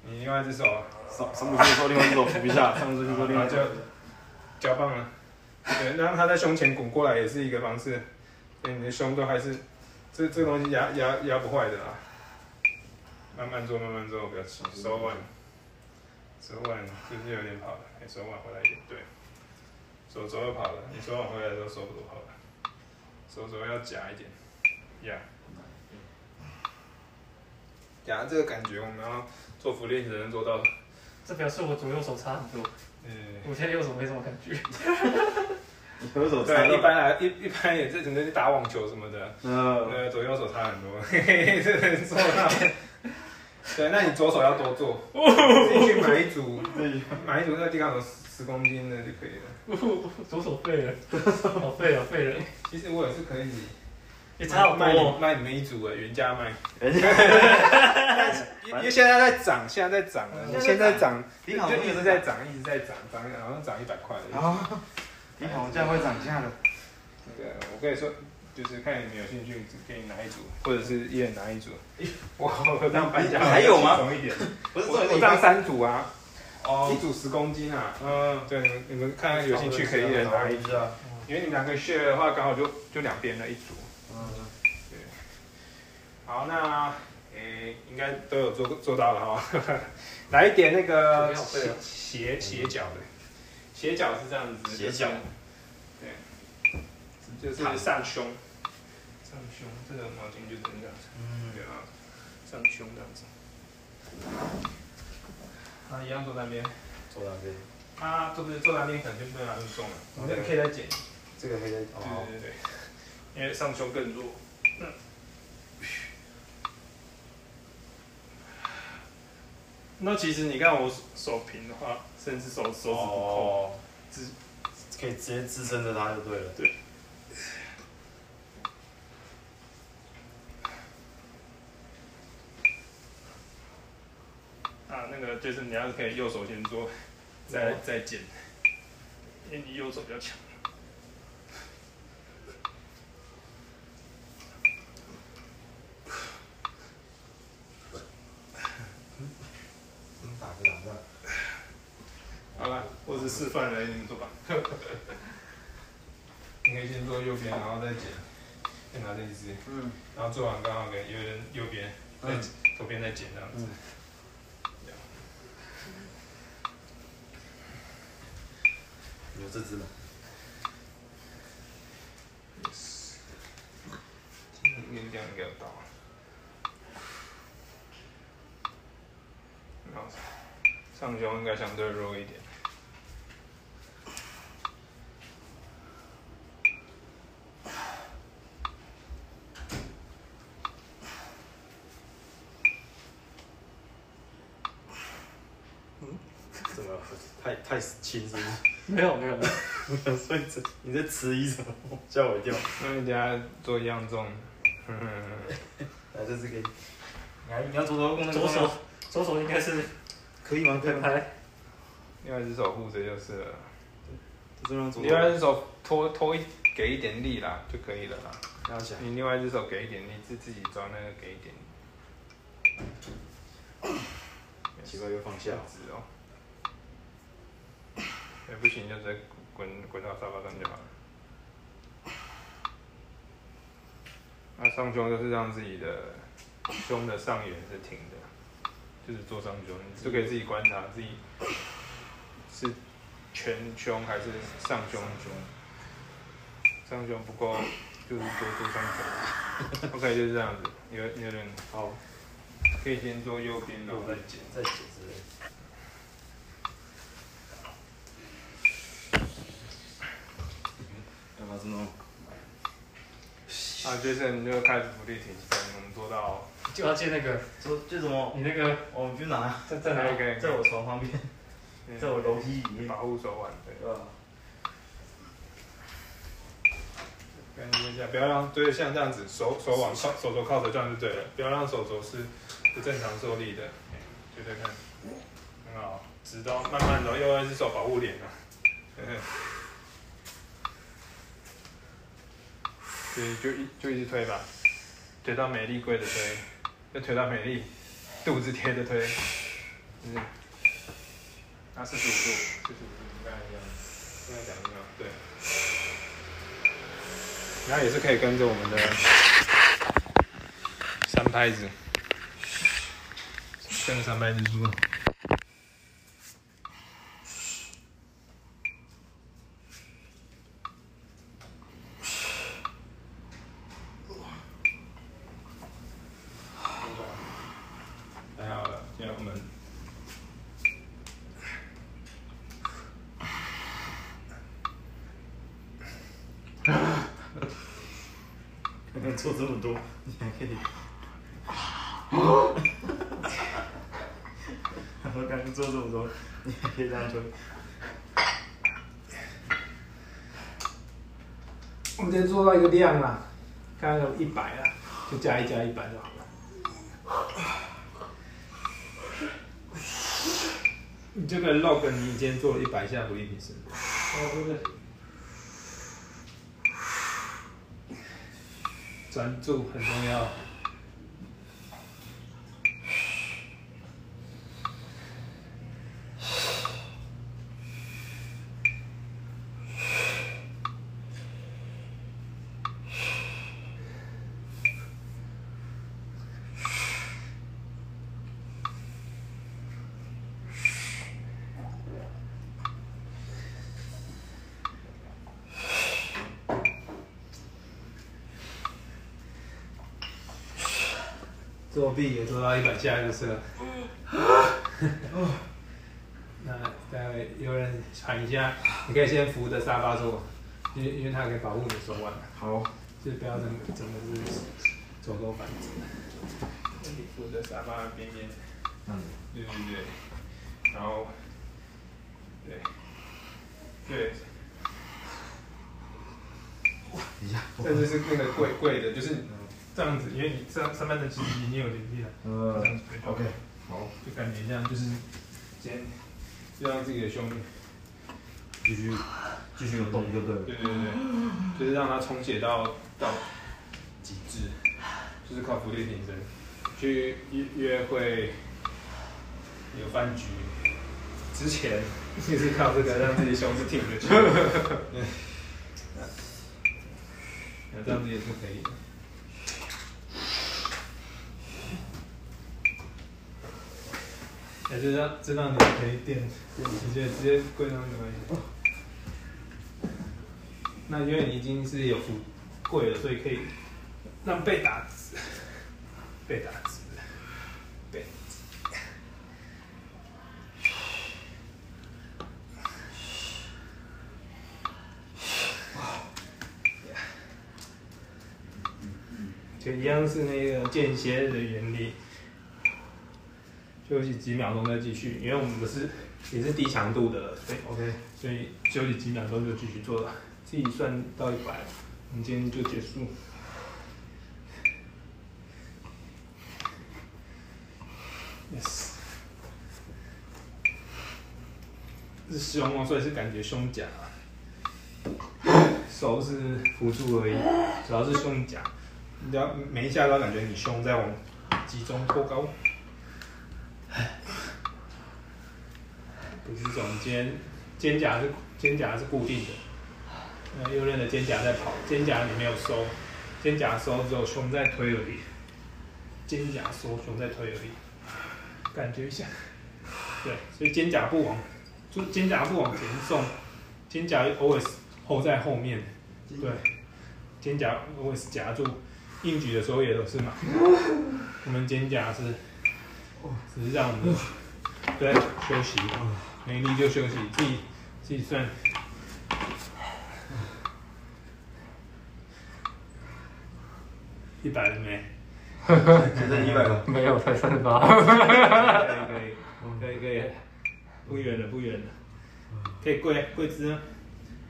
你另外一只手啊，上上不去的时候，另外一只手扶一下；上不去的时候，另外然后就一只手。交棒了。对，让他在胸前滚过来也是一个方式。对，你的胸都还是这这东西压压压不坏的啦。慢慢做，慢慢做，不要急。手腕，手腕是不是有点跑了？哎，手腕回来一点，对。手肘又跑了，你手腕回来的时候手肘跑了，手肘要夹一点，呀。夹这个感觉，我们要做俯练才能做到的。这表示我左右手差很多，嗯。我现在右手没什么感觉。左手插对，一，般来一一般也是整个去打网球什么的，嗯，呃，左右手差很多，嘿嘿，这能做到。对，那你左手要多做，自己去买一组，买一组那个地杠有十公斤的就可以了。左手废了，好废啊，废了。其实我也是可以你差好卖多哦。你卖你们一组的原价卖，哎因为现在在涨，现在在涨了，你现在涨，就地杠一直在涨，一直在涨，涨好像涨一百块了。啊，你好，这样会涨价的。对，我跟你说，就是看你们有兴趣，给你拿一组，或者是一人拿一组。我我这样搬家还有吗一点，不是这样三组啊，哦一，组十公斤啊。嗯，对，你们你们看有兴趣可以一人拿一组，下。因为你们两个 share 的话，刚好就就两边的一组。嗯，对好，那诶、应该都有做做到了哈。来一点那个斜斜角的，斜角是这样子，斜角就是就是上胸，上胸这个毛巾就是这样。子，嗯。对啊，上胸这样子。那一样坐那边，坐那边，他就是坐那边可能就没有那么重了，我们可以再减。这个可以再对哦，对对，因为上胸更弱。那其实你看我手平的话，甚至手手指不控，哦，支可以直接支撑着它就对了。对。啊，那个就是你要是可以右手先做，再再剪，因为你右手比较强。嗯，打着打着。好了，或者是示范来你们做吧。你可以先做右边，然后再剪，再拿这一支，嗯然后做完刚好给右边右边，再嗯左边再剪这样子。有这只吗？今天音量应该有到。然后上胸应该相对弱一点。怎么太太轻是不是？没有没有没有，我想说你这你在迟疑什么？吓我一跳。那你等下做一样重，嗯，来，这是给你。你还你要左手跟那个左手左手应该是可以吗？可以？拍，另外一只手护着就是了。另外一只手拖拖一给一点力啦就可以了啦。拉起来。你另外一只手给一点力，自自己抓那个给一点。奇怪，又放下。直哦。哎，不行就直接滚滚到沙发上就好了。那上胸就是让自己的胸的上缘是挺的，就是做上胸，你就可以自己观察自己是全胸还是上胸胸。上胸不够，就是多做上胸。OK，就是这样子，有有点好，可以先做右边，然后再剪。再剪之类的。干嘛这么？啊，就是你就开始浮力挺身，我们做到就要借那个说这什么？你那个我们去拿，在在哪里？可以在我床旁边，在我楼梯里面。保护手腕，对。对吧？感觉一下，不要让就是像这样子，手手往靠手肘靠着这样就对了，不要让手肘是不正常受力的，对对看，很好，直到慢慢的用一只手保护脸啊，对 就一就一直推吧，推到美丽跪着推，又推到美丽，肚子贴着推，嗯，那四十五度，四十五度，跟刚才一样，跟才讲一样，对。然后也是可以跟着我们的三拍子，跟着三拍子做。太好了，现在我们刚刚做这么多，你还可以。我刚刚做这么多，你还可以这样推。我们今天做到一个量啊，刚刚有一百啊，就加一加一百就好了。你这个 log 你今天做了一百下不力挺身，哦，对对，专注很重要。作弊也做到一百下就是了。那待会有人喊一下，你可以先扶着沙发坐，因为因为它可以保护你的手腕，好，就是不要整个整个是左右反直。你扶着沙发边边，嗯，对对对，然后，对，对，等一下，这就是那个跪跪的，就是这样子，因为你上上半身其实已经有点力了，呃这样子推就好，OK，好，就感觉这样就是先就让自己的胸，继续继续有动就对了。对对对对，就是让它充血到到极致，就是靠浮力挺身，去约约会有饭局之前，就是靠这个让自己胸是挺着去，那这样子也是可以的。也就让这让你可以垫，直接直接跪上去没。那因为你已经是有扶跪了，所以可以让被打直，被打直，就一样是那个间歇的原理。休息几秒钟再继续，因为我们不是也是低强度的对，OK，所以休息几秒钟就继续做了，自己算到一百，我们今天就结束。Yes，是胸哦，所以是感觉胸甲，手是辅助而已，主要是胸甲。你要每一下都要感觉你胸在往集中托高，不是这种肩肩胛是肩胛是固定的，呃，右边的肩胛在跑，肩胛你没有收，肩胛收只有胸在推而已，肩胛收胸在推而已，感觉一下，对，所以肩胛不往，就肩胛不往前送，肩胛 always 后在后面，对，肩胛 always 夹住，硬举的时候也都是嘛，我们肩胛是，只是让我们对休息，没力就休息，自己自己算。一百了没？只剩一百了。没有，才三十八。可以可以可以可以，不远了不远了，可以跪跪姿啊，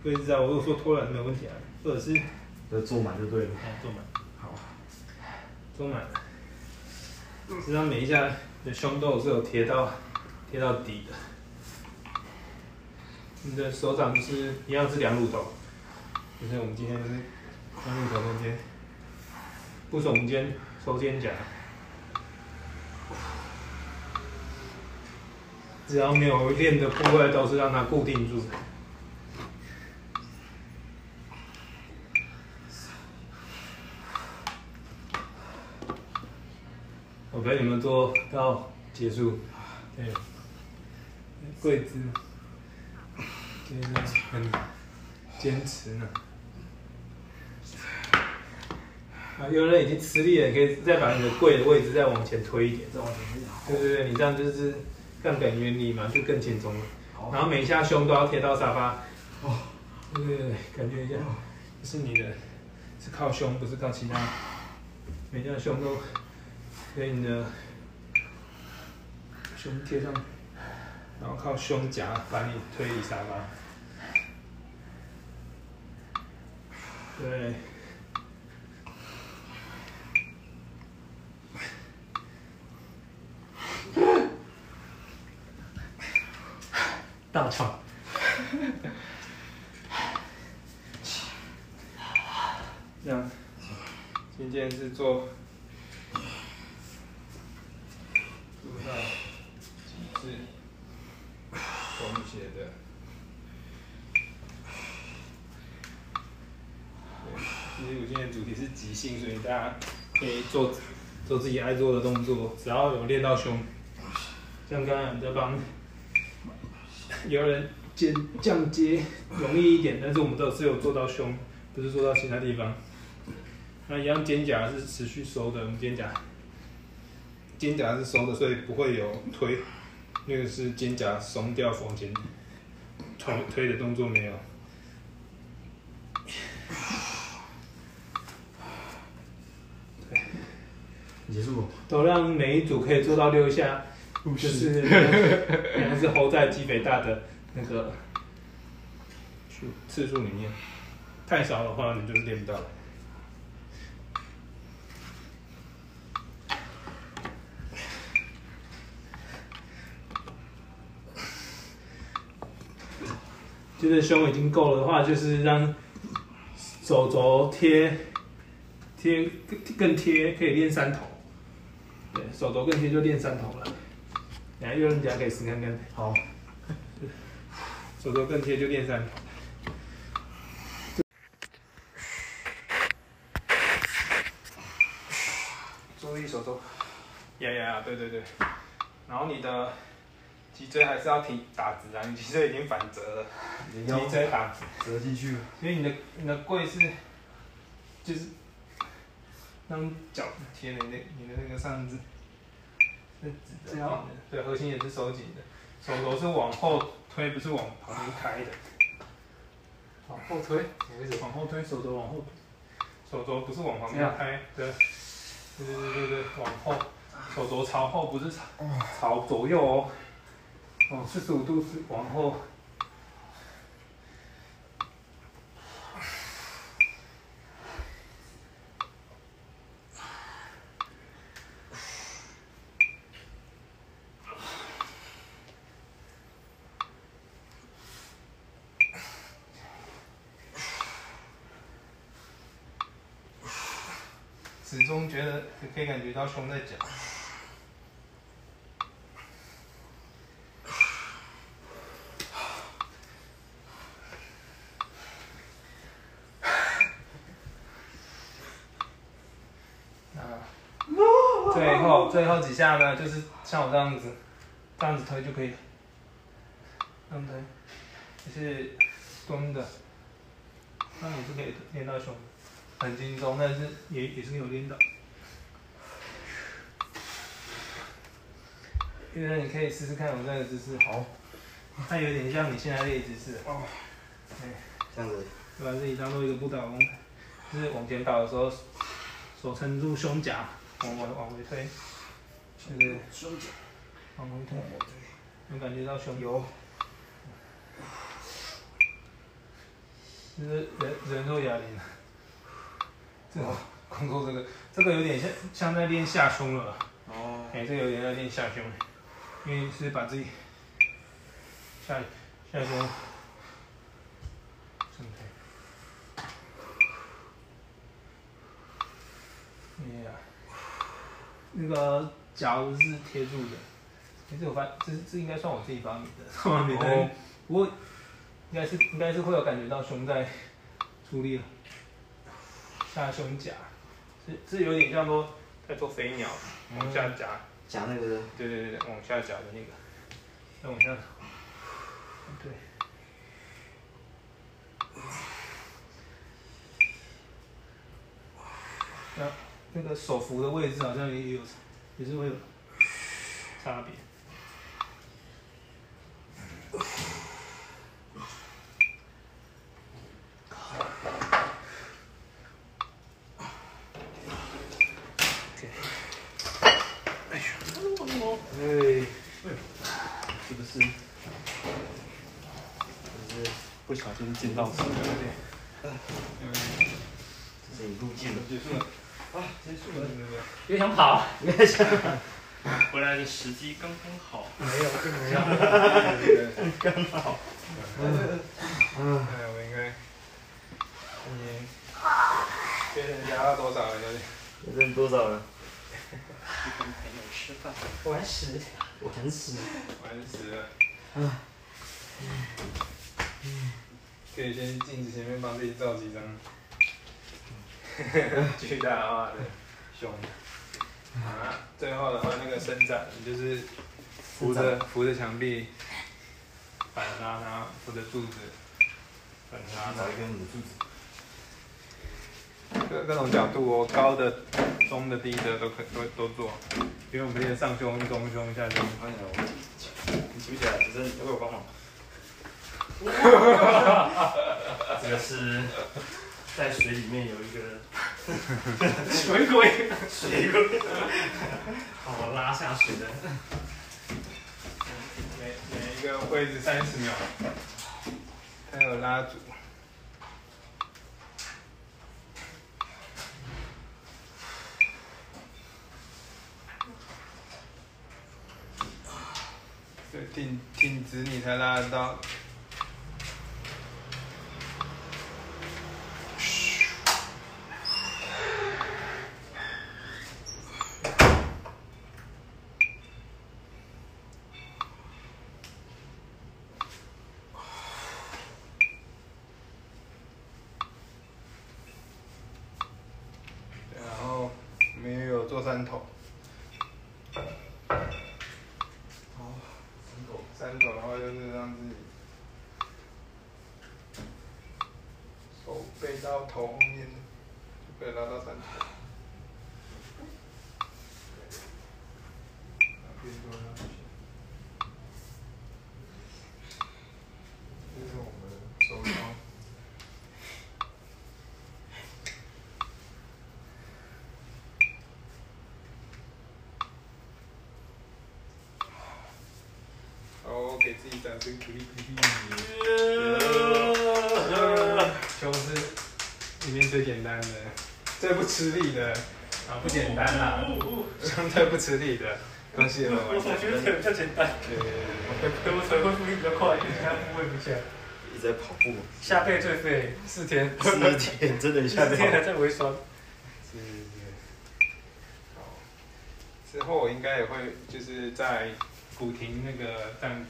跪姿啊！我如果说拖了没有问题啊，或者是就做满就对了。哎坐满，好，坐满，实际上每一下你的胸都是有贴到贴到底的。你的手掌是一样是两乳头，就是我们今天是两乳头中间，不手我们肩收肩胛，只要没有练的部位都是让它固定住。我陪你们做到结束，对，跪姿，今天很坚持呢。啊，有人已经吃力了，你可以再把你的跪的位置再往前推一点。再往前面对对对，你这样就是杠杆原理嘛，就更轻松了。然后每一下胸都要贴到沙发。哦，对对对，感觉一下，这是你的，是靠胸，不是靠其他。每一下胸都给你的胸贴上，然后靠胸夹把你推离沙发。对。大床。这样，今天是做做到极致充血的。其实我今天的主题是即兴，所以大家可以做做自己爱做的动作，只要有练到胸。像刚刚在帮有人减降阶容易一点，但是我们都是有做到胸，不是做到其他地方。那一样肩胛是持续收的，我们肩胛肩胛是松的，所以不会有推，那个是肩胛松掉往前推推的动作没有。结束。都让每一组可以做到六下，就是还是 hold 在肌肥大的那个数次数里面，太少的话你就是练不到。就是胸已经够了的话，就是让手肘贴贴更更贴，可以练三头。对，手肘更贴就练三头了。等下有人家可以试看看。好，手肘更贴就练三头。注意手肘，呀呀，对对对。然后你的脊椎还是要挺打直啊，你脊椎已经反折了，你要脊椎打直。折进去了。所以你的你的跪是，就是让脚贴的那你的那个上肢是直的，这样对，核心也是收紧的，手肘是往后推，不是往旁边开的。往后推？往后推，手肘往后推，手肘不是往旁边开，对，对对对对对，往后，手肘朝后，不是朝朝左右哦，哦，四十五度是往后。始终觉得可以感觉到胸在讲。啊，最后几下呢，就是像我这样子，这样子推就可以了，这样推，就是蹲的，那也是可以练到胸，很轻松，但是也也是有练到。因为你可以试试看我这个姿势，好，它有点像你现在这个姿势，哦，对。这样子，就把自己当做一个不倒翁，就是往前倒的时候，手撑住胸甲，往往往回推，就是胸甲，往回推，有感觉到胸，有，就是人人肉哑铃，这个工作这个这个有点像像在练下胸了，哦，哎、这个有点在练下胸，因为是把自己下下胸。伸开。哎呀，那个脚是贴住的，其实我发，这这应该算我自己发明的，发明的。哦不过应该是应该是会有感觉到胸在出力了，下胸夹，是是有点像说在做飞鸟，往下夹，夹那个，对对对对，往下夹的那个，再往下，对。那那个手扶的位置好像也有，也是会有差别。哎，是不是？就是不小心进到什么？这是你路径的，结束了，啊，结束了，对不对？又想跑？回来的时机刚刚好。没有，没有。刚好，哎，我应该，你给人家到多少了？有点。扔多少了？去跟朋友吃饭，完屎！完死，完死了。可以先镜子前面帮自己照几张巨大化的胸。啊，最后的话那个伸展，你就是扶着扶着墙壁，反拉它，扶着柱子，反拉它找。一根母柱子，各各种角度哦，高的、中的、低的都可都都做，因为我们练上胸、中胸、下胸。哎呀，我你举起来，只是要给我帮忙。这个是在水里面有一个水鬼。水鬼，把我拉下水的。每每一个位置三十秒，还有拉住。对，挺挺直你才拉得到。然后我们也有做三头。三头的话就是让自己手背到头后面，就可以拉到三头。那边多拉一些这是我们的手操。OK。给自己掌声鼓励鼓励。胸是里面最简单的，最不吃力的啊，不简单啦，相对不吃力的，恭喜了我总觉得腿比较简单，对对对可我腿恢复力比较快，其他部位不像。一直在跑步，下背最废，四天，四天真的下四天还面在微酸。是是。好，之后我应该也会就是在古亭那个这